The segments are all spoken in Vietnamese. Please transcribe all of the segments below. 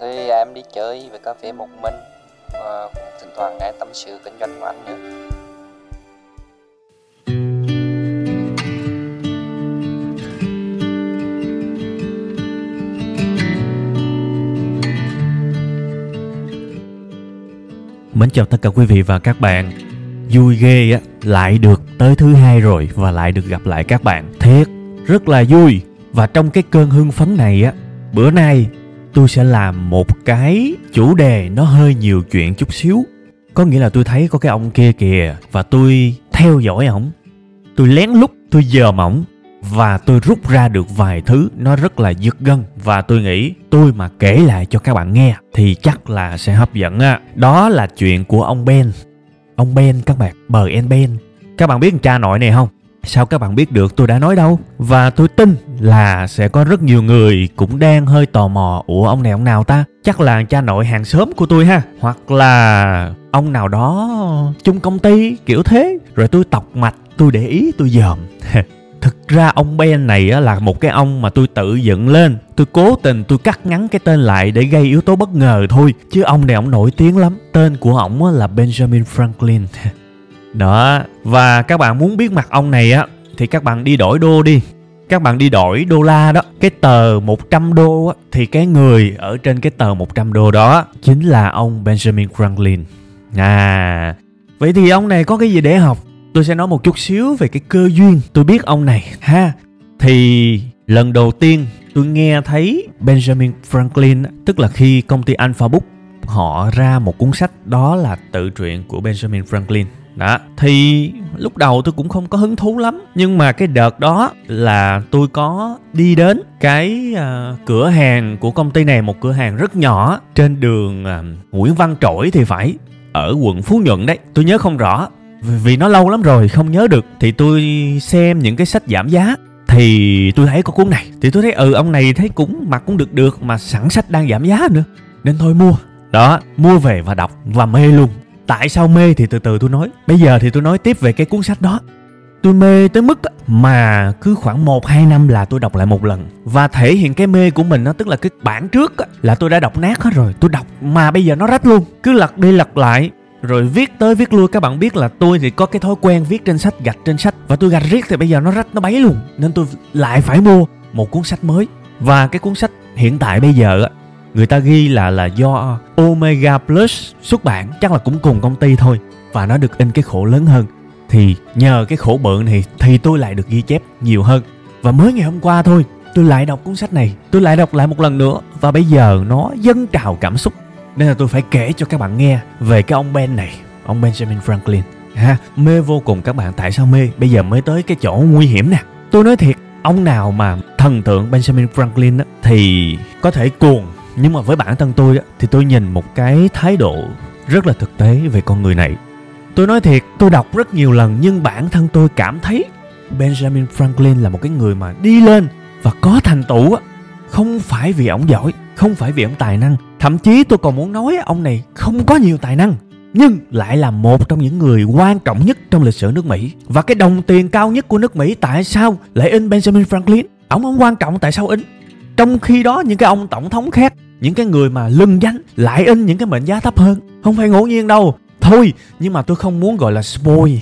Thì à, em đi chơi về cà phê một mình và cũng thỉnh thoảng nghe tâm sự kinh doanh của anh nữa. Mến chào tất cả quý vị và các bạn. Vui ghê á, lại được tới thứ hai rồi và lại được gặp lại các bạn. Thiệt, rất là vui. Và trong cái cơn hưng phấn này á, bữa nay tôi sẽ làm một cái chủ đề nó hơi nhiều chuyện chút xíu. Có nghĩa là tôi thấy có cái ông kia kìa và tôi theo dõi ổng. Tôi lén lút, tôi dòm ổng và tôi rút ra được vài thứ nó rất là giật gân. Và tôi nghĩ tôi mà kể lại cho các bạn nghe thì chắc là sẽ hấp dẫn á. Đó là chuyện của ông ben. Ông ben các bạn bờ en ben. Các bạn biết cha nội này không? Sao các bạn biết được tôi đã nói đâu? Và tôi tin là sẽ có rất nhiều người cũng đang hơi tò mò, ủa, ông này ông nào ta? Chắc là cha nội hàng xóm của tôi ha. Hoặc là, ông nào đó chung công ty, kiểu thế. Rồi tôi tọc mạch, tôi để ý, tôi dòm. Thực ra ông Ben này là một cái ông mà tôi tự dựng lên. Tôi cố tình tôi cắt ngắn cái tên lại để gây yếu tố bất ngờ thôi, chứ ông này ông nổi tiếng lắm. Tên của ổng là Benjamin Franklin. đó, và các bạn muốn biết mặt ông này á, thì các bạn đi đổi đô đi. Các bạn đi đổi đô la đó. Cái tờ 100 đô á, thì cái người ở trên cái tờ 100 đô đó chính là ông Benjamin Franklin. À vậy thì ông này có cái gì để học? Tôi sẽ nói một chút xíu về cái cơ duyên tôi biết ông này, ha. Thì lần đầu tiên tôi nghe thấy Benjamin Franklin tức là khi công ty Alpha Book họ ra một cuốn sách, đó là tự truyện của Benjamin Franklin đó thì lúc đầu tôi cũng không có hứng thú lắm nhưng mà cái đợt đó là tôi có đi đến cái uh, cửa hàng của công ty này một cửa hàng rất nhỏ trên đường uh, Nguyễn Văn Trỗi thì phải ở quận Phú Nhuận đấy. Tôi nhớ không rõ vì nó lâu lắm rồi không nhớ được. Thì tôi xem những cái sách giảm giá thì tôi thấy có cuốn này. Thì tôi thấy ừ ông này thấy cũng mặc cũng được được mà sẵn sách đang giảm giá nữa nên thôi mua. Đó mua về và đọc và mê luôn tại sao mê thì từ từ tôi nói. Bây giờ thì tôi nói tiếp về cái cuốn sách đó. Tôi mê tới mức mà cứ khoảng một, hai năm là tôi đọc lại một lần. Và thể hiện cái mê của mình nó tức là cái bản trước là tôi đã đọc nát hết rồi, tôi đọc mà bây giờ nó rách luôn. Cứ lật đi lật lại, rồi viết tới viết lui, các bạn biết là tôi thì có cái thói quen viết trên sách, gạch trên sách. Và tôi gạch riết thì bây giờ nó rách, nó bấy luôn. Nên tôi lại phải mua một cuốn sách mới. Và cái cuốn sách hiện tại bây giờ người ta ghi là là do Omega Plus xuất bản chắc là cũng cùng công ty thôi và nó được in cái khổ lớn hơn. Thì nhờ cái khổ bự này thì tôi lại được ghi chép nhiều hơn. Và mới ngày hôm qua thôi tôi lại đọc cuốn sách này tôi lại đọc lại một lần nữa và bây giờ nó dâng trào cảm xúc. Nên là tôi phải kể cho các bạn nghe về cái ông Ben này ông Benjamin Franklin. Ha mê vô cùng các bạn tại sao mê? Bây giờ mới tới cái chỗ nguy hiểm nè. Tôi nói thiệt ông nào mà thần tượng Benjamin Franklin á, thì có thể cuồng nhưng mà với bản thân tôi á, thì tôi nhìn một cái thái độ rất là thực tế về con người này. Tôi nói thiệt tôi đọc rất nhiều lần nhưng bản thân tôi cảm thấy Benjamin Franklin là một cái người mà đi lên và có thành tựu á. Không phải vì ổng giỏi không phải vì ông tài năng. Thậm chí tôi còn muốn nói ông này không có nhiều tài năng nhưng lại là một trong những người quan trọng nhất trong lịch sử nước Mỹ. Và cái đồng tiền cao nhất của nước Mỹ tại sao lại in Benjamin Franklin? Ông không quan trọng tại sao in? Trong khi đó những cái ông tổng thống khác những cái người mà lưng danh, lại in những cái mệnh giá thấp hơn. Không phải ngẫu nhiên đâu. Thôi, nhưng mà tôi không muốn gọi là spoil.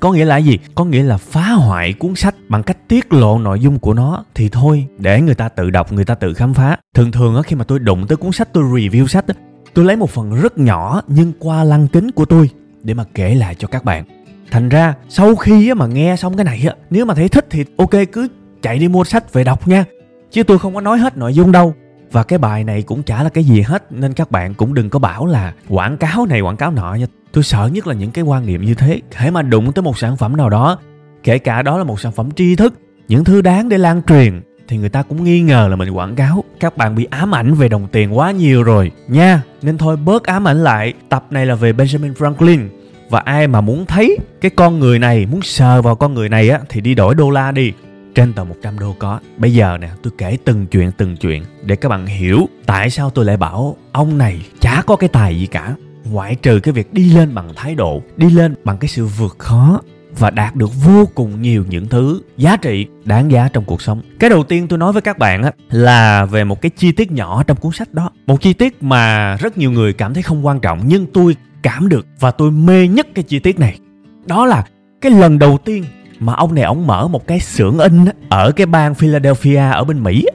Có nghĩa là gì? Có nghĩa là phá hoại cuốn sách bằng cách tiết lộ nội dung của nó. Thì thôi, để người ta tự đọc, người ta tự khám phá. Thường thường á, khi mà tôi đụng tới cuốn sách, tôi review sách á, tôi lấy một phần rất nhỏ nhưng qua lăng kính của tôi để mà kể lại cho các bạn. Thành ra, sau khi mà nghe xong cái này á, nếu mà thấy thích thì ok, cứ chạy đi mua sách về đọc nha. Chứ tôi không có nói hết nội dung đâu và cái bài này cũng chả là cái gì hết, nên các bạn cũng đừng có bảo là quảng cáo này, quảng cáo nọ nha. Tôi sợ nhất là những cái quan niệm như thế. Hễ mà đụng tới một sản phẩm nào đó, kể cả đó là một sản phẩm tri thức, những thứ đáng để lan truyền, thì người ta cũng nghi ngờ là mình quảng cáo. Các bạn bị ám ảnh về đồng tiền quá nhiều rồi, nha. Nên thôi, bớt ám ảnh lại. Tập này là về benjamin franklin. Và ai mà muốn thấy cái con người này, muốn sờ vào con người này á, thì đi đổi đô la đi trên tờ 100 đô có. Bây giờ nè, tôi kể từng chuyện từng chuyện để các bạn hiểu tại sao tôi lại bảo ông này chả có cái tài gì cả. Ngoại trừ cái việc đi lên bằng thái độ, đi lên bằng cái sự vượt khó và đạt được vô cùng nhiều những thứ giá trị đáng giá trong cuộc sống. Cái đầu tiên tôi nói với các bạn á là về một cái chi tiết nhỏ trong cuốn sách đó. Một chi tiết mà rất nhiều người cảm thấy không quan trọng nhưng tôi cảm được và tôi mê nhất cái chi tiết này. Đó là cái lần đầu tiên mà ông này, ông mở một cái xưởng in ở cái bang Philadelphia ở bên Mỹ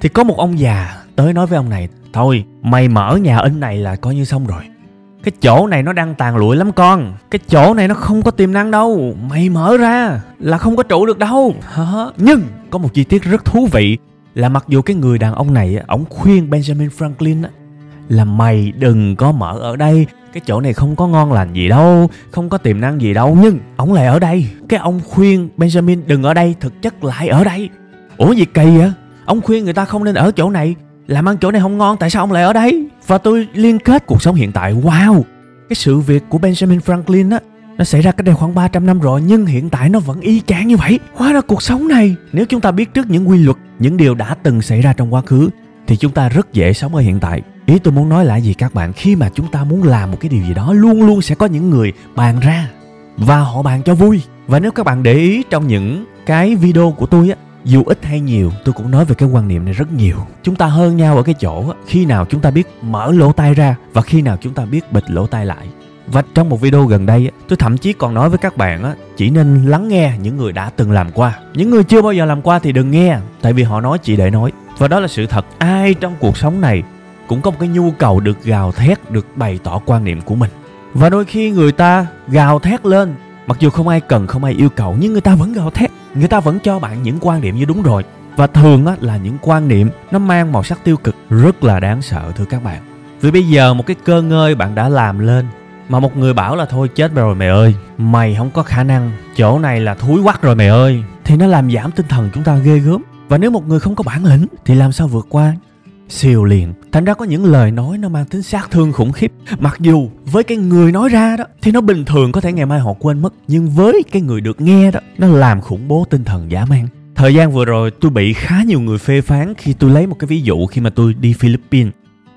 thì có một ông già tới nói với ông này, thôi, mày mở nhà in này là coi như xong rồi. Cái chỗ này nó đang tàn lụi lắm con. Cái chỗ này nó không có tiềm năng đâu. Mày mở ra là không có trụ được đâu. Nhưng có một chi tiết rất thú vị là mặc dù cái người đàn ông này ông khuyên benjamin franklin là mày đừng có mở ở đây. Cái chỗ này không có ngon lành gì đâu không có tiềm năng gì đâu nhưng ông lại ở đây. Cái ông khuyên benjamin đừng ở đây thực chất lại ở đây. Ủa gì kỳ vậy? Ông khuyên người ta không nên ở chỗ này. Làm ăn chỗ này không ngon tại sao ông lại ở đây? Và tôi liên kết cuộc sống hiện tại. Wow! Cái sự việc của benjamin franklin á nó xảy ra cách đây khoảng 300 năm rồi nhưng hiện tại nó vẫn y chang như vậy. Hóa ra cuộc sống này, nếu chúng ta biết trước những quy luật, những điều đã từng xảy ra trong quá khứ thì chúng ta rất dễ sống ở hiện tại. Ý tôi muốn nói là gì các bạn? Khi mà chúng ta muốn làm một cái điều gì đó luôn luôn sẽ có những người bàn ra và họ bàn cho vui. Và nếu các bạn để ý trong những cái video của tôi á dù ít hay nhiều tôi cũng nói về cái quan niệm này rất nhiều. Chúng ta hơn nhau ở cái chỗ á, khi nào chúng ta biết mở lỗ tai ra và khi nào chúng ta biết bịt lỗ tai lại. Và trong một video gần đây tôi thậm chí còn nói với các bạn á chỉ nên lắng nghe những người đã từng làm qua. Những người chưa bao giờ làm qua thì đừng nghe tại vì họ nói chỉ để nói và đó là sự thật ai trong cuộc sống này cũng có một cái nhu cầu được gào thét được bày tỏ quan niệm của mình. Và đôi khi người ta gào thét lên mặc dù không ai cần không ai yêu cầu nhưng người ta vẫn gào thét. Người ta vẫn cho bạn những quan niệm như đúng rồi. Và thường á, là những quan niệm nó mang màu sắc tiêu cực rất là đáng sợ thưa các bạn. Vì bây giờ một cái cơ ngơi bạn đã làm lên mà một người bảo là thôi chết rồi mày ơi mày không có khả năng chỗ này là thúi quắc rồi mày ơi. Thì nó làm giảm tinh thần chúng ta ghê gớm và nếu một người không có bản lĩnh, thì làm sao vượt qua? Siêu liền, thành ra có những lời nói nó mang tính sát thương khủng khiếp. Mặc dù với cái người nói ra đó, thì nó bình thường có thể ngày mai họ quên mất, nhưng với cái người được nghe đó, nó làm khủng bố tinh thần dã man thời gian vừa rồi tôi bị khá nhiều người phê phán khi tôi lấy một cái ví dụ khi mà tôi đi philippines.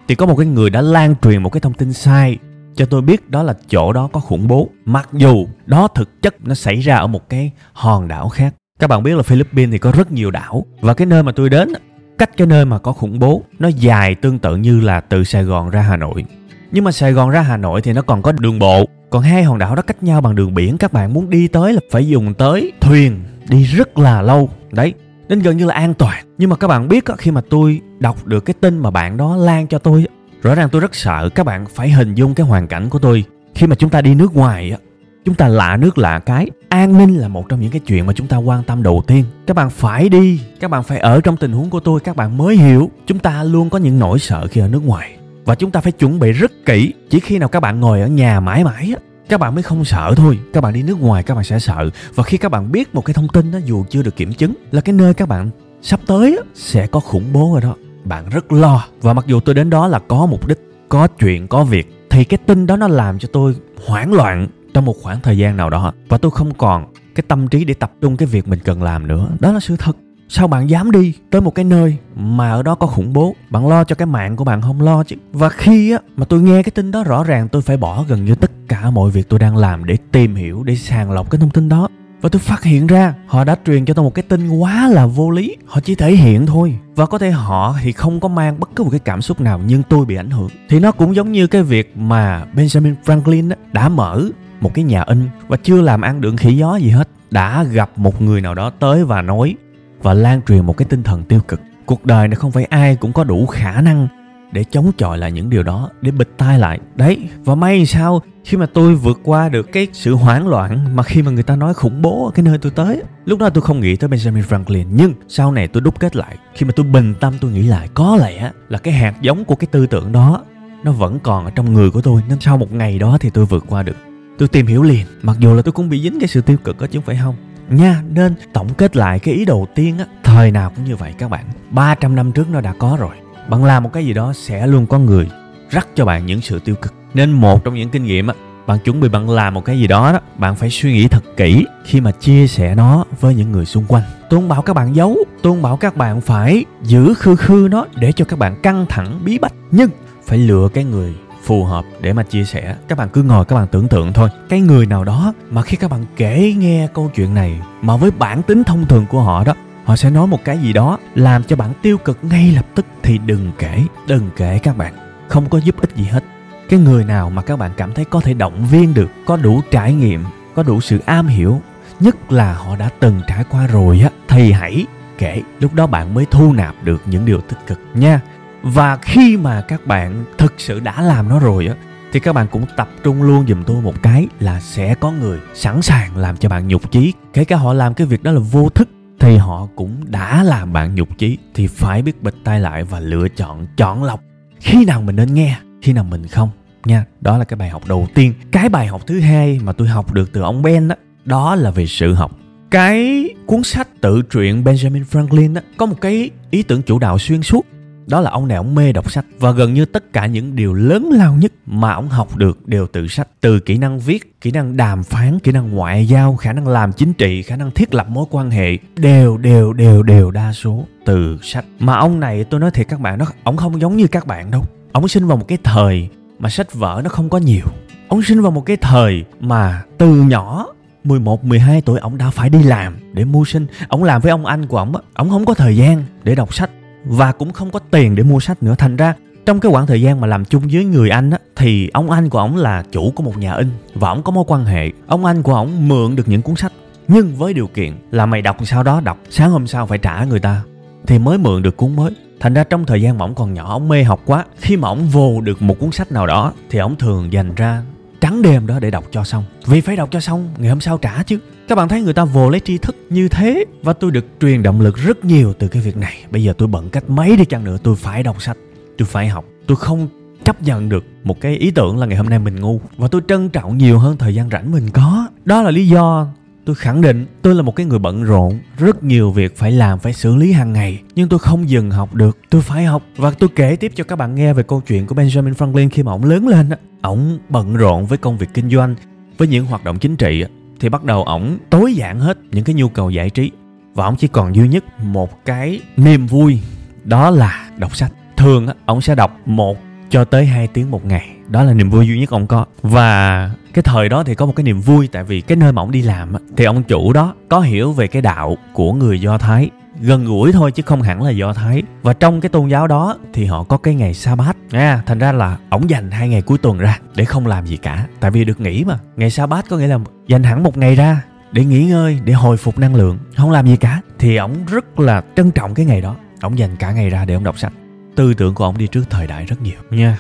Thì có một cái người đã lan truyền một cái thông tin sai, cho tôi biết đó là chỗ đó có khủng bố. Mặc dù đó thực chất nó xảy ra ở một cái hòn đảo khác các bạn biết là philippines thì có rất nhiều đảo và cái nơi mà tôi đến cách cái nơi mà có khủng bố nó dài tương tự như là từ Sài Gòn ra Hà Nội. Nhưng mà Sài Gòn ra Hà Nội thì nó còn có đường bộ, còn hai hòn đảo đó cách nhau bằng đường biển các bạn muốn đi tới là phải dùng tới thuyền đi rất là lâu. Đấy, nên gần như là an toàn. Nhưng mà các bạn biết khi mà tôi đọc được cái tin mà bạn đó lan cho tôi, rõ ràng tôi rất sợ các bạn phải hình dung cái hoàn cảnh của tôi khi mà chúng ta đi nước ngoài chúng ta lạ nước lạ cái. An ninh là một trong những cái chuyện mà chúng ta quan tâm đầu tiên. Các bạn phải đi. Các bạn phải ở trong tình huống của tôi. Các bạn mới hiểu. Chúng ta luôn có những nỗi sợ khi ở nước ngoài. Và chúng ta phải chuẩn bị rất kỹ. Chỉ khi nào các bạn ngồi ở nhà mãi mãi á các bạn mới không sợ thôi. Các bạn đi nước ngoài các bạn sẽ sợ. Và khi các bạn biết một cái thông tin đó dù chưa được kiểm chứng là cái nơi các bạn sắp tới á, sẽ có khủng bố ở đó. Bạn rất lo. Và mặc dù tôi đến đó là có mục đích có chuyện có việc thì cái tin đó nó làm cho tôi hoảng loạn trong một khoảng thời gian nào đó, và tôi không còn cái tâm trí để tập trung cái việc mình cần làm nữa. Đó là sự thật. Sao bạn dám đi tới một cái nơi mà ở đó có khủng bố? Bạn lo cho cái mạng của bạn không? Lo chứ. Và khi á, mà tôi nghe cái tin đó, rõ ràng tôi phải bỏ gần như tất cả mọi việc tôi đang làm để tìm hiểu, để sàng lọc cái thông tin đó. Và tôi phát hiện ra, họ đã truyền cho tôi một cái tin quá là vô lý. Họ chỉ thể hiện thôi. Và có thể họ thì không có mang bất cứ một cái cảm xúc nào, nhưng tôi bị ảnh hưởng. Thì nó cũng giống như cái việc mà benjamin franklin đã mở một cái nhà in và chưa làm ăn được khỉ gió gì hết. Đã gặp một người nào đó tới và nói và lan truyền một cái tinh thần tiêu cực. Cuộc đời này không phải ai cũng có đủ khả năng để chống chọi lại những điều đó, để bịt tai lại. Đấy, và may sao khi mà tôi vượt qua được cái sự hoảng loạn mà khi mà người ta nói khủng bố ở cái nơi tôi tới, lúc đó tôi không nghĩ tới benjamin franklin. Nhưng sau này tôi đúc kết lại, khi mà tôi bình tâm tôi nghĩ lại, có lẽ là cái hạt giống của cái tư tưởng đó nó vẫn còn ở trong người của tôi. Nên sau một ngày đó thì tôi vượt qua được tôi tìm hiểu liền. Mặc dù là tôi cũng bị dính cái sự tiêu cực đó chứ không phải không. Nha, nên tổng kết lại cái ý đầu tiên á, thời nào cũng như vậy các bạn. 300 năm trước nó đã có rồi. Bạn làm một cái gì đó sẽ luôn có người rắc cho bạn những sự tiêu cực. Nên một trong những kinh nghiệm á, bạn chuẩn bị bạn làm một cái gì đó đó, bạn phải suy nghĩ thật kỹ khi mà chia sẻ nó với những người xung quanh. Tôi không bảo các bạn giấu tôi không bảo các bạn phải giữ khư khư nó để cho các bạn căng thẳng bí bách. Nhưng phải lựa cái người phù hợp để mà chia sẻ. Các bạn cứ ngồi, các bạn tưởng tượng thôi. Cái người nào đó mà khi các bạn kể nghe câu chuyện này mà với bản tính thông thường của họ đó, họ sẽ nói một cái gì đó làm cho bạn tiêu cực ngay lập tức thì đừng kể đừng kể các bạn. Không có giúp ích gì hết. Cái người nào mà các bạn cảm thấy có thể động viên được, có đủ trải nghiệm, có đủ sự am hiểu, nhất là họ đã từng trải qua rồi á, thì hãy kể. Lúc đó bạn mới thu nạp được những điều tích cực nha và khi mà các bạn thực sự đã làm nó rồi á, thì các bạn cũng tập trung luôn giùm tôi một cái là sẽ có người sẵn sàng làm cho bạn nhục chí. Kể cả họ làm cái việc đó là vô thức, thì họ cũng đã làm bạn nhục chí. Thì phải biết bịch tay lại và lựa chọn chọn lọc. Khi nào mình nên nghe, khi nào mình không, nha. Đó là cái bài học đầu tiên. Cái bài học thứ hai mà tôi học được từ ông ben đó đó là về sự học. Cái cuốn sách tự truyện benjamin franklin đó có một cái ý tưởng chủ đạo xuyên suốt đó là ông này ông mê đọc sách. Và gần như tất cả những điều lớn lao nhất mà ông học được đều từ sách. Từ kỹ năng viết kỹ năng đàm phán kỹ năng ngoại giao khả năng làm chính trị khả năng thiết lập mối quan hệ đều đều đều đều đa số từ sách. Mà ông này tôi nói thiệt các bạn nó ông không giống như các bạn đâu. Ông sinh vào một cái thời mà sách vở nó không có nhiều. Ông sinh vào một cái thời mà từ nhỏ 11, 12 tuổi ông đã phải đi làm để mưu sinh. Ông làm với ông anh của ông á, ông không có thời gian để đọc sách và cũng không có tiền để mua sách nữa. Thành ra, trong cái khoảng thời gian mà làm chung với người anh á, thì ông anh của ông là chủ của một nhà in và ông có mối quan hệ. Ông anh của ông mượn được những cuốn sách. Nhưng với điều kiện là mày đọc sau đó đọc, sáng hôm sau phải trả người ta, thì mới mượn được cuốn mới. Thành ra trong thời gian mà ông còn nhỏ ông mê học quá. Khi mà ông vô được một cuốn sách nào đó, thì ông thường dành ra trắng đêm đó để đọc cho xong. Vì phải đọc cho xong, ngày hôm sau trả chứ các bạn thấy người ta vồ lấy tri thức như thế và tôi được truyền động lực rất nhiều từ cái việc này. Bây giờ tôi bận cách mấy đi chăng nữa, tôi phải đọc sách, tôi phải học. Tôi không chấp nhận được một cái ý tưởng là ngày hôm nay mình ngu. Và tôi trân trọng nhiều hơn thời gian rảnh mình có. Đó là lý do tôi khẳng định tôi là một cái người bận rộn. Rất nhiều việc phải làm, phải xử lý hàng ngày. Nhưng tôi không dừng học được, tôi phải học. Và tôi kể tiếp cho các bạn nghe về câu chuyện của benjamin franklin khi mà ông lớn lên ổng bận rộn với công việc kinh doanh, với những hoạt động chính trị thì bắt đầu ổng tối giản hết những cái nhu cầu giải trí. Và ổng chỉ còn duy nhất một cái niềm vui, đó là đọc sách. Thường ổng sẽ đọc một cho tới 2 tiếng một ngày. Đó là niềm vui duy nhất ông có. Và cái thời đó thì có một cái niềm vui, tại vì cái nơi mà ông đi làm thì ông chủ đó có hiểu về cái đạo của người do thái gần gũi thôi chứ không hẳn là do thái. Và trong cái tôn giáo đó thì họ có cái ngày sa bát nha thành ra là ổng dành hai ngày cuối tuần ra để không làm gì cả. Tại vì được nghỉ mà. Ngày sa bát có nghĩa là dành hẳn một ngày ra để nghỉ ngơi để hồi phục năng lượng không làm gì cả. Thì ổng rất là trân trọng cái ngày đó. Ổng dành cả ngày ra để ông đọc sách. Tư tưởng của ông đi trước thời đại rất nhiều. Nha.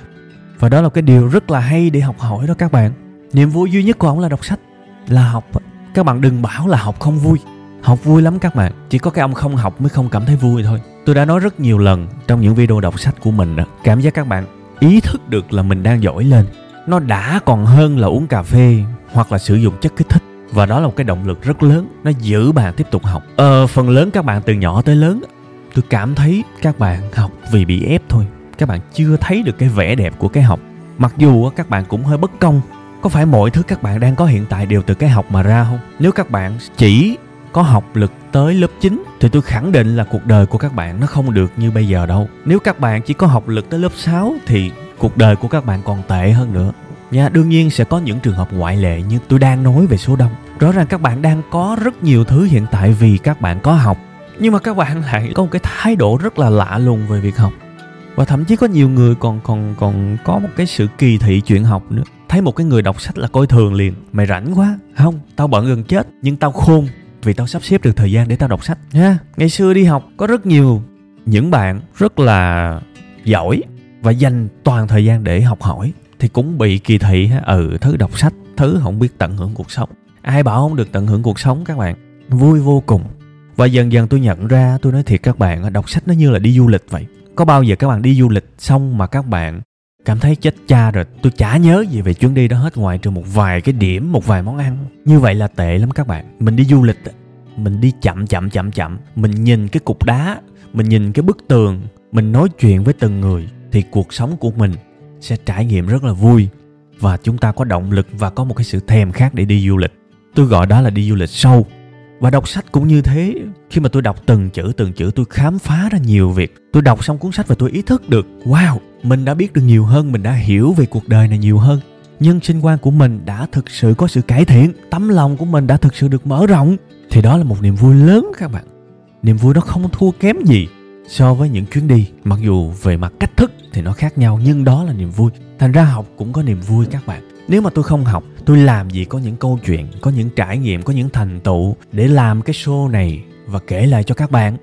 Và đó là cái điều rất là hay để học hỏi đó các bạn. Niềm vui duy nhất của ông là đọc sách là học. Các bạn đừng bảo là học không vui học vui lắm các bạn. Chỉ có cái ông không học mới không cảm thấy vui thôi. Tôi đã nói rất nhiều lần trong những video đọc sách của mình đó. Cảm giác các bạn, ý thức được là mình đang giỏi lên. Nó đã còn hơn là uống cà phê hoặc là sử dụng chất kích thích. Và đó là một cái động lực rất lớn. Nó giữ bạn tiếp tục học. Ờ phần lớn các bạn từ nhỏ tới lớn, tôi cảm thấy các bạn học vì bị ép thôi. Các bạn chưa thấy được cái vẻ đẹp của cái học. Mặc dù các bạn cũng hơi bất công. Có phải mọi thứ các bạn đang có hiện tại đều từ cái học mà ra không? Nếu các bạn chỉ có học lực tới lớp 9 thì tôi khẳng định là cuộc đời của các bạn nó không được như bây giờ đâu. Nếu các bạn chỉ có học lực tới lớp 6 thì cuộc đời của các bạn còn tệ hơn nữa. Nha, đương nhiên sẽ có những trường hợp ngoại lệ như tôi đang nói về số đông. Rõ ràng các bạn đang có rất nhiều thứ hiện tại vì các bạn có học. Nhưng mà các bạn lại có một cái thái độ rất là lạ lùng về việc học. Và thậm chí có nhiều người còn còn còn có một cái sự kỳ thị chuyện học nữa. Thấy một cái người đọc sách là coi thường liền. Mày rảnh quá. Không, tao bận gần chết nhưng tao khôn vì tao sắp xếp được thời gian để tao đọc sách. Nha, ngày xưa đi học có rất nhiều những bạn rất là giỏi và dành toàn thời gian để học hỏi thì cũng bị kỳ thị ừ thứ đọc sách, thứ không biết tận hưởng cuộc sống. Ai bảo không được tận hưởng cuộc sống các bạn? Vui vô cùng. Và dần dần tôi nhận ra, tôi nói thiệt các bạn, đọc sách nó như là đi du lịch vậy. Có bao giờ các bạn đi du lịch xong mà các bạn cảm thấy chết cha rồi, tôi chả nhớ gì về chuyến đi đó hết ngoài trừ một vài cái điểm, một vài món ăn. Như vậy là tệ lắm các bạn. Mình đi du lịch, mình đi chậm chậm chậm chậm. Mình nhìn cái cục đá, mình nhìn cái bức tường, mình nói chuyện với từng người thì cuộc sống của mình sẽ trải nghiệm rất là vui. Và chúng ta có động lực và có một cái sự thèm khát để đi du lịch. Tôi gọi đó là đi du lịch sâu. Và đọc sách cũng như thế. Khi mà tôi đọc từng chữ từng chữ tôi khám phá ra nhiều việc. Tôi đọc xong cuốn sách và tôi ý thức được, wow mình đã biết được nhiều hơn, mình đã hiểu về cuộc đời này nhiều hơn. Nhân sinh quan của mình đã thực sự có sự cải thiện, tấm lòng của mình đã thực sự được mở rộng. Thì đó là một niềm vui lớn các bạn. Niềm vui nó không thua kém gì so với những chuyến đi, mặc dù về mặt cách thức thì nó khác nhau, nhưng đó là niềm vui. Thành ra học cũng có niềm vui các bạn. Nếu mà tôi không học, tôi làm gì có những câu chuyện, có những trải nghiệm, có những thành tựu để làm cái show này và kể lại cho các bạn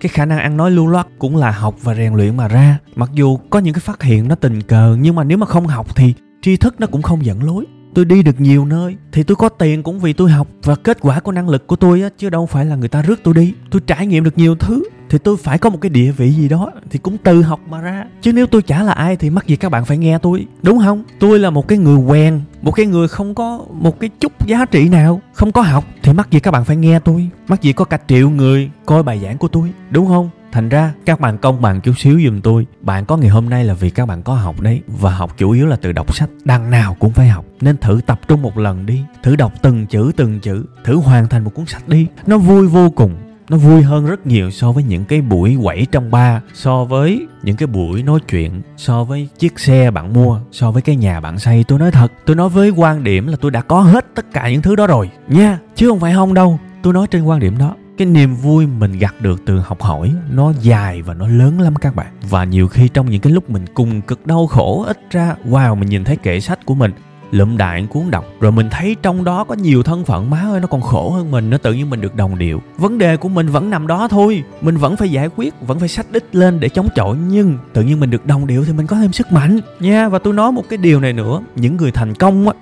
cái khả năng ăn nói lưu loát cũng là học và rèn luyện mà ra. Mặc dù có những cái phát hiện nó tình cờ, nhưng mà nếu mà không học thì tri thức nó cũng không dẫn lối tôi đi được nhiều nơi, thì tôi có tiền cũng vì tôi học. Và kết quả của năng lực của tôi á, chứ đâu phải là người ta rước tôi đi. Tôi trải nghiệm được nhiều thứ, thì tôi phải có một cái địa vị gì đó, thì cũng từ học mà ra. Chứ nếu tôi chả là ai thì mắc gì các bạn phải nghe tôi, đúng không? Tôi là một cái người quen, một cái người không có một cái chút giá trị nào, không có học thì mắc gì các bạn phải nghe tôi. Mắc gì có cả triệu người coi bài giảng của tôi, đúng không? Thành ra, các bạn công bằng chút xíu giùm tôi. Bạn có ngày hôm nay là vì các bạn có học đấy, và học chủ yếu là từ đọc sách. Đằng nào cũng phải học, nên thử tập trung một lần đi. Thử đọc từng chữ từng chữ. Thử hoàn thành một cuốn sách đi. Nó vui vô cùng. Nó vui hơn rất nhiều so với những cái buổi quẩy trong ba, so với những cái buổi nói chuyện, so với chiếc xe bạn mua, so với cái nhà bạn xây. Tôi nói thật, tôi nói với quan điểm là tôi đã có hết tất cả những thứ đó rồi, nha. Chứ không phải không đâu. Tôi nói trên quan điểm đó cái niềm vui mình gặt được từ học hỏi nó dài và nó lớn lắm các bạn. Và nhiều khi trong những cái lúc mình cùng cực đau khổ, ít ra, wow, mình nhìn thấy kệ sách của mình, lụm đại cuốn đọc, rồi mình thấy trong đó có nhiều thân phận, má ơi, nó còn khổ hơn mình, nó tự nhiên mình được đồng điệu. Vấn đề của mình vẫn nằm đó thôi, mình vẫn phải giải quyết, vẫn phải sách đích lên để chống chọi, nhưng tự nhiên mình được đồng điệu thì mình có thêm sức mạnh. Nha, và tôi nói một cái điều này nữa, những người thành công á,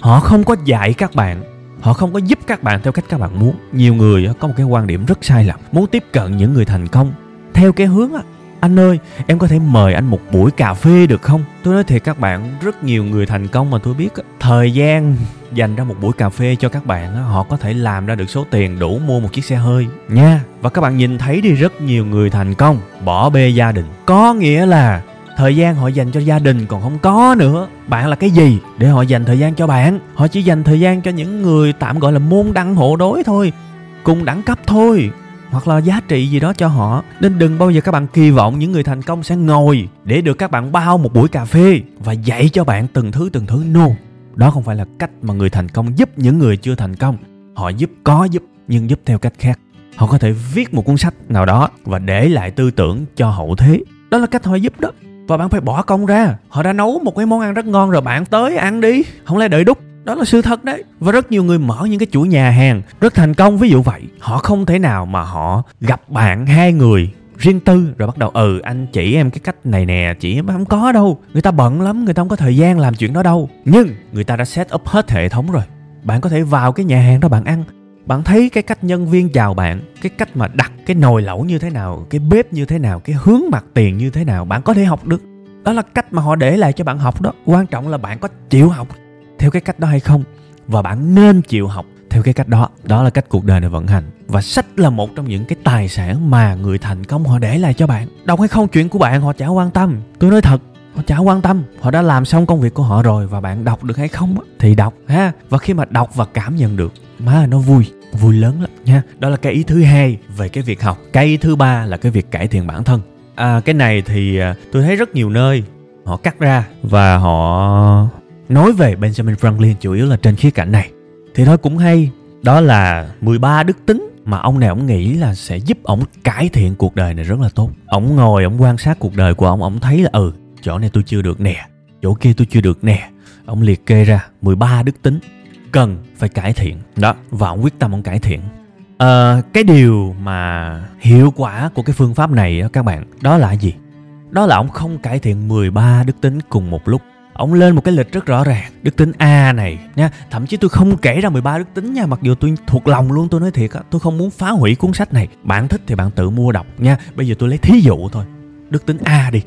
họ không có dạy các bạn họ không có giúp các bạn theo cách các bạn muốn. Nhiều người có một cái quan điểm rất sai lầm, muốn tiếp cận những người thành công. Theo cái hướng á, anh ơi, em có thể mời anh một buổi cà phê được không? Tôi nói thiệt các bạn, rất nhiều người thành công mà tôi biết thời gian dành ra một buổi cà phê cho các bạn họ có thể làm ra được số tiền đủ mua một chiếc xe hơi nha. Và các bạn nhìn thấy đi, rất nhiều người thành công, bỏ bê gia đình. Có nghĩa là thời gian họ dành cho gia đình còn không có nữa. Bạn là cái gì để họ dành thời gian cho bạn? Họ chỉ dành thời gian cho những người tạm gọi là môn đăng hộ đối thôi, cùng đẳng cấp thôi, hoặc là giá trị gì đó cho họ. Nên đừng bao giờ các bạn kỳ vọng những người thành công sẽ ngồi để được các bạn bao một buổi cà phê và dạy cho bạn từng thứ từng thứ. No, đó không phải là cách mà người thành công giúp những người chưa thành công. Họ giúp có giúp, nhưng giúp theo cách khác. Họ có thể viết một cuốn sách nào đó và để lại tư tưởng cho hậu thế. Đó là cách họ giúp đó và bạn phải bỏ công ra. Họ đã nấu một cái món ăn rất ngon rồi bạn tới ăn đi. Không lẽ đợi đúc? Đó là sự thật đấy. Và rất nhiều người mở những cái chuỗi nhà hàng. Rất thành công, ví dụ vậy. Họ không thể nào mà họ gặp bạn hai người riêng tư rồi bắt đầu ừ anh chỉ em cái cách này nè, chỉ em không có đâu. Người ta bận lắm, người ta không có thời gian làm chuyện đó đâu. Nhưng người ta đã set up hết hệ thống rồi. Bạn có thể vào cái nhà hàng đó bạn ăn bạn thấy cái cách nhân viên chào bạn, cái cách mà đặt cái nồi lẩu như thế nào, cái bếp như thế nào, cái hướng mặt tiền như thế nào, bạn có thể học được. Đó là cách mà họ để lại cho bạn học đó. Quan trọng là bạn có chịu học theo cái cách đó hay không, và bạn nên chịu học theo cái cách đó. Đó là cách cuộc đời này vận hành. Và sách là một trong những cái tài sản mà người thành công họ để lại cho bạn. Đọc hay không, chuyện của bạn họ chả quan tâm. Tôi nói thật họ chả quan tâm. Họ đã làm xong công việc của họ rồi và bạn đọc được hay không thì đọc ha. Và khi mà đọc và cảm nhận được má nó vui vui lớn lắm nha. Đó là cái ý thứ hai về cái việc học. Cái ý thứ ba là cái việc cải thiện bản thân. À, cái này thì à, tôi thấy rất nhiều nơi họ cắt ra và họ nói về Benjamin Franklin chủ yếu là trên khía cạnh này. Thì thôi cũng hay. Đó là 13 đức tính mà ông này ông nghĩ là sẽ giúp ông cải thiện cuộc đời này rất là tốt. Ông ngồi ông quan sát cuộc đời của ông ông thấy là ừ chỗ này tôi chưa được nè chỗ kia tôi chưa được nè. Ông liệt kê ra 13 đức tính cần phải cải thiện. Đó và ông quyết tâm ông cải thiện. À, cái điều mà hiệu quả của cái phương pháp này đó các bạn đó là gì? Đó là ông không cải thiện 13 đức tính cùng một lúc. Ông lên một cái lịch rất rõ ràng. Đức tính a này nha thậm chí tôi không kể ra 13 đức tính nha mặc dù tôi thuộc lòng luôn tôi nói thiệt á tôi không muốn phá hủy cuốn sách này. Bạn thích thì bạn tự mua đọc nha. Bây giờ tôi lấy thí dụ thôi. Đức tính a đi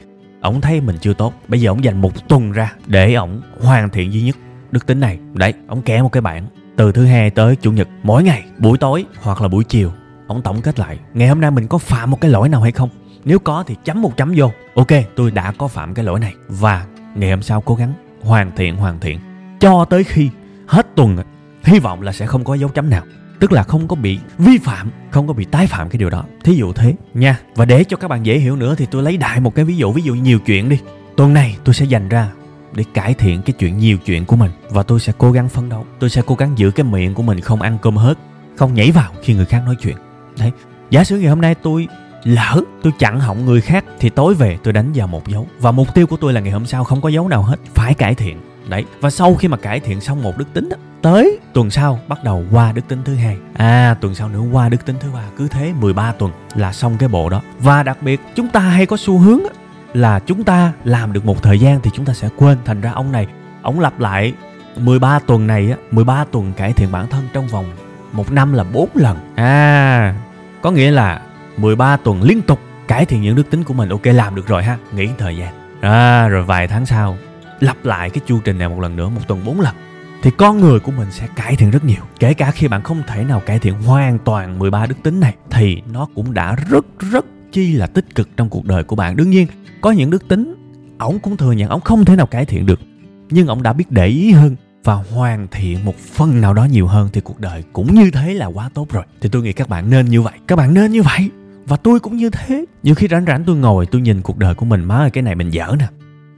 ổng thấy mình chưa tốt. Bây giờ ổng dành một tuần ra để ổng hoàn thiện duy nhất đức tính này. Đấy ổng kẻ một cái bản. Từ thứ hai tới chủ nhật, mỗi ngày, buổi tối hoặc là buổi chiều ổng tổng kết lại. Ngày hôm nay mình có phạm một cái lỗi nào hay không? Nếu có thì chấm một chấm vô. Ok, tôi đã có phạm cái lỗi này và ngày hôm sau cố gắng hoàn thiện hoàn thiện cho tới khi hết tuần. Hy vọng là sẽ không có dấu chấm nào tức là không có bị vi phạm không có bị tái phạm cái điều đó. Thí dụ thế nha. Và để cho các bạn dễ hiểu nữa thì tôi lấy đại một cái ví dụ ví dụ nhiều chuyện đi. Tuần này tôi sẽ dành ra để cải thiện cái chuyện nhiều chuyện của mình và tôi sẽ cố gắng phấn đấu. Tôi sẽ cố gắng giữ cái miệng của mình không ăn cơm hết không nhảy vào khi người khác nói chuyện. Đấy. Giả sử ngày hôm nay tôi lỡ tôi chặn họng người khác thì tối về tôi đánh vào một dấu. Và mục tiêu của tôi là ngày hôm sau không có dấu nào hết phải cải thiện. Đấy. Và sau khi mà cải thiện xong một đức tính đó, tới. Tuần sau bắt đầu qua đức tính thứ hai. À. Tuần sau nữa qua đức tính thứ ba cứ thế 13 tuần là xong cái bộ đó. Và đặc biệt chúng ta hay có xu hướng là chúng ta làm được một thời gian thì chúng ta sẽ quên. Thành ra ông này ông lặp lại 13 tuần này á 13 tuần cải thiện bản thân trong vòng một năm là bốn lần. À. Có nghĩa là 13 tuần liên tục cải thiện những đức tính của mình. Ok làm được rồi ha nghỉ thời gian. À rồi vài tháng sau lặp lại cái chu trình này một lần nữa một tuần bốn lần thì con người của mình sẽ cải thiện rất nhiều. Kể cả khi bạn không thể nào cải thiện hoàn toàn 13 đức tính này, thì nó cũng đã rất rất chi là tích cực trong cuộc đời của bạn. Đương nhiên, có những đức tính, ổng cũng thừa nhận ổng không thể nào cải thiện được. Nhưng ổng đã biết để ý hơn và hoàn thiện một phần nào đó nhiều hơn thì cuộc đời cũng như thế là quá tốt rồi. Thì tôi nghĩ các bạn nên như vậy. Các bạn nên như vậy. Và tôi cũng như thế. Nhiều khi rảnh rảnh tôi ngồi, tôi nhìn cuộc đời của mình. Má ơi, cái này mình dở nè.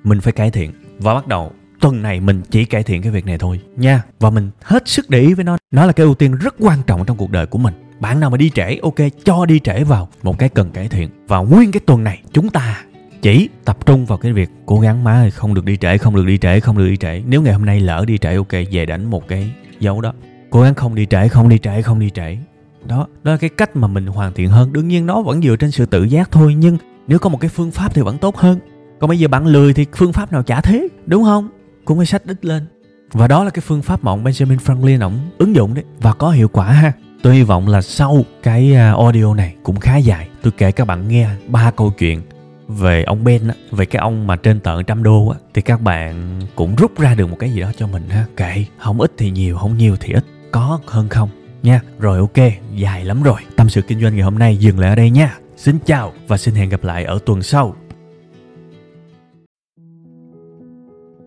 Mình phải cải thiện. Và bắt đầu tuần này mình chỉ cải thiện cái việc này thôi nha. Và mình hết sức để ý với nó. Nó là cái ưu tiên rất quan trọng trong cuộc đời của mình. Bạn nào mà đi trễ, ok, cho đi trễ vào một cái cần cải thiện. Và nguyên cái tuần này, chúng ta chỉ tập trung vào cái việc cố gắng má ơi, không được đi trễ, không được đi trễ, không được đi trễ. Nếu ngày hôm nay lỡ đi trễ, ok, về đánh một cái dấu đó. Cố gắng không đi trễ, không đi trễ, không đi trễ. Đó đó là cái cách mà mình hoàn thiện hơn. Đương nhiên nó vẫn dựa trên sự tự giác thôi, nhưng nếu có một cái phương pháp thì vẫn tốt hơn. Còn bây giờ bạn lười thì phương pháp nào chả thế, đúng không? Cũng phải sách ít lên. Và đó là cái phương pháp mà ông Benjamin Franklin ổng ứng dụng đấy và có hiệu quả ha. Tôi hy vọng là sau cái à, audio này cũng khá dài. Tôi kể các bạn nghe ba câu chuyện về ông Ben á, về cái ông mà trên tận trăm đô á thì các bạn cũng rút ra được một cái gì đó cho mình ha. Kệ không ít thì nhiều không nhiều thì ít có hơn không nha. Rồi ok dài lắm rồi. Tâm sự kinh doanh ngày hôm nay dừng lại ở đây nha. Xin chào và xin hẹn gặp lại ở tuần sau.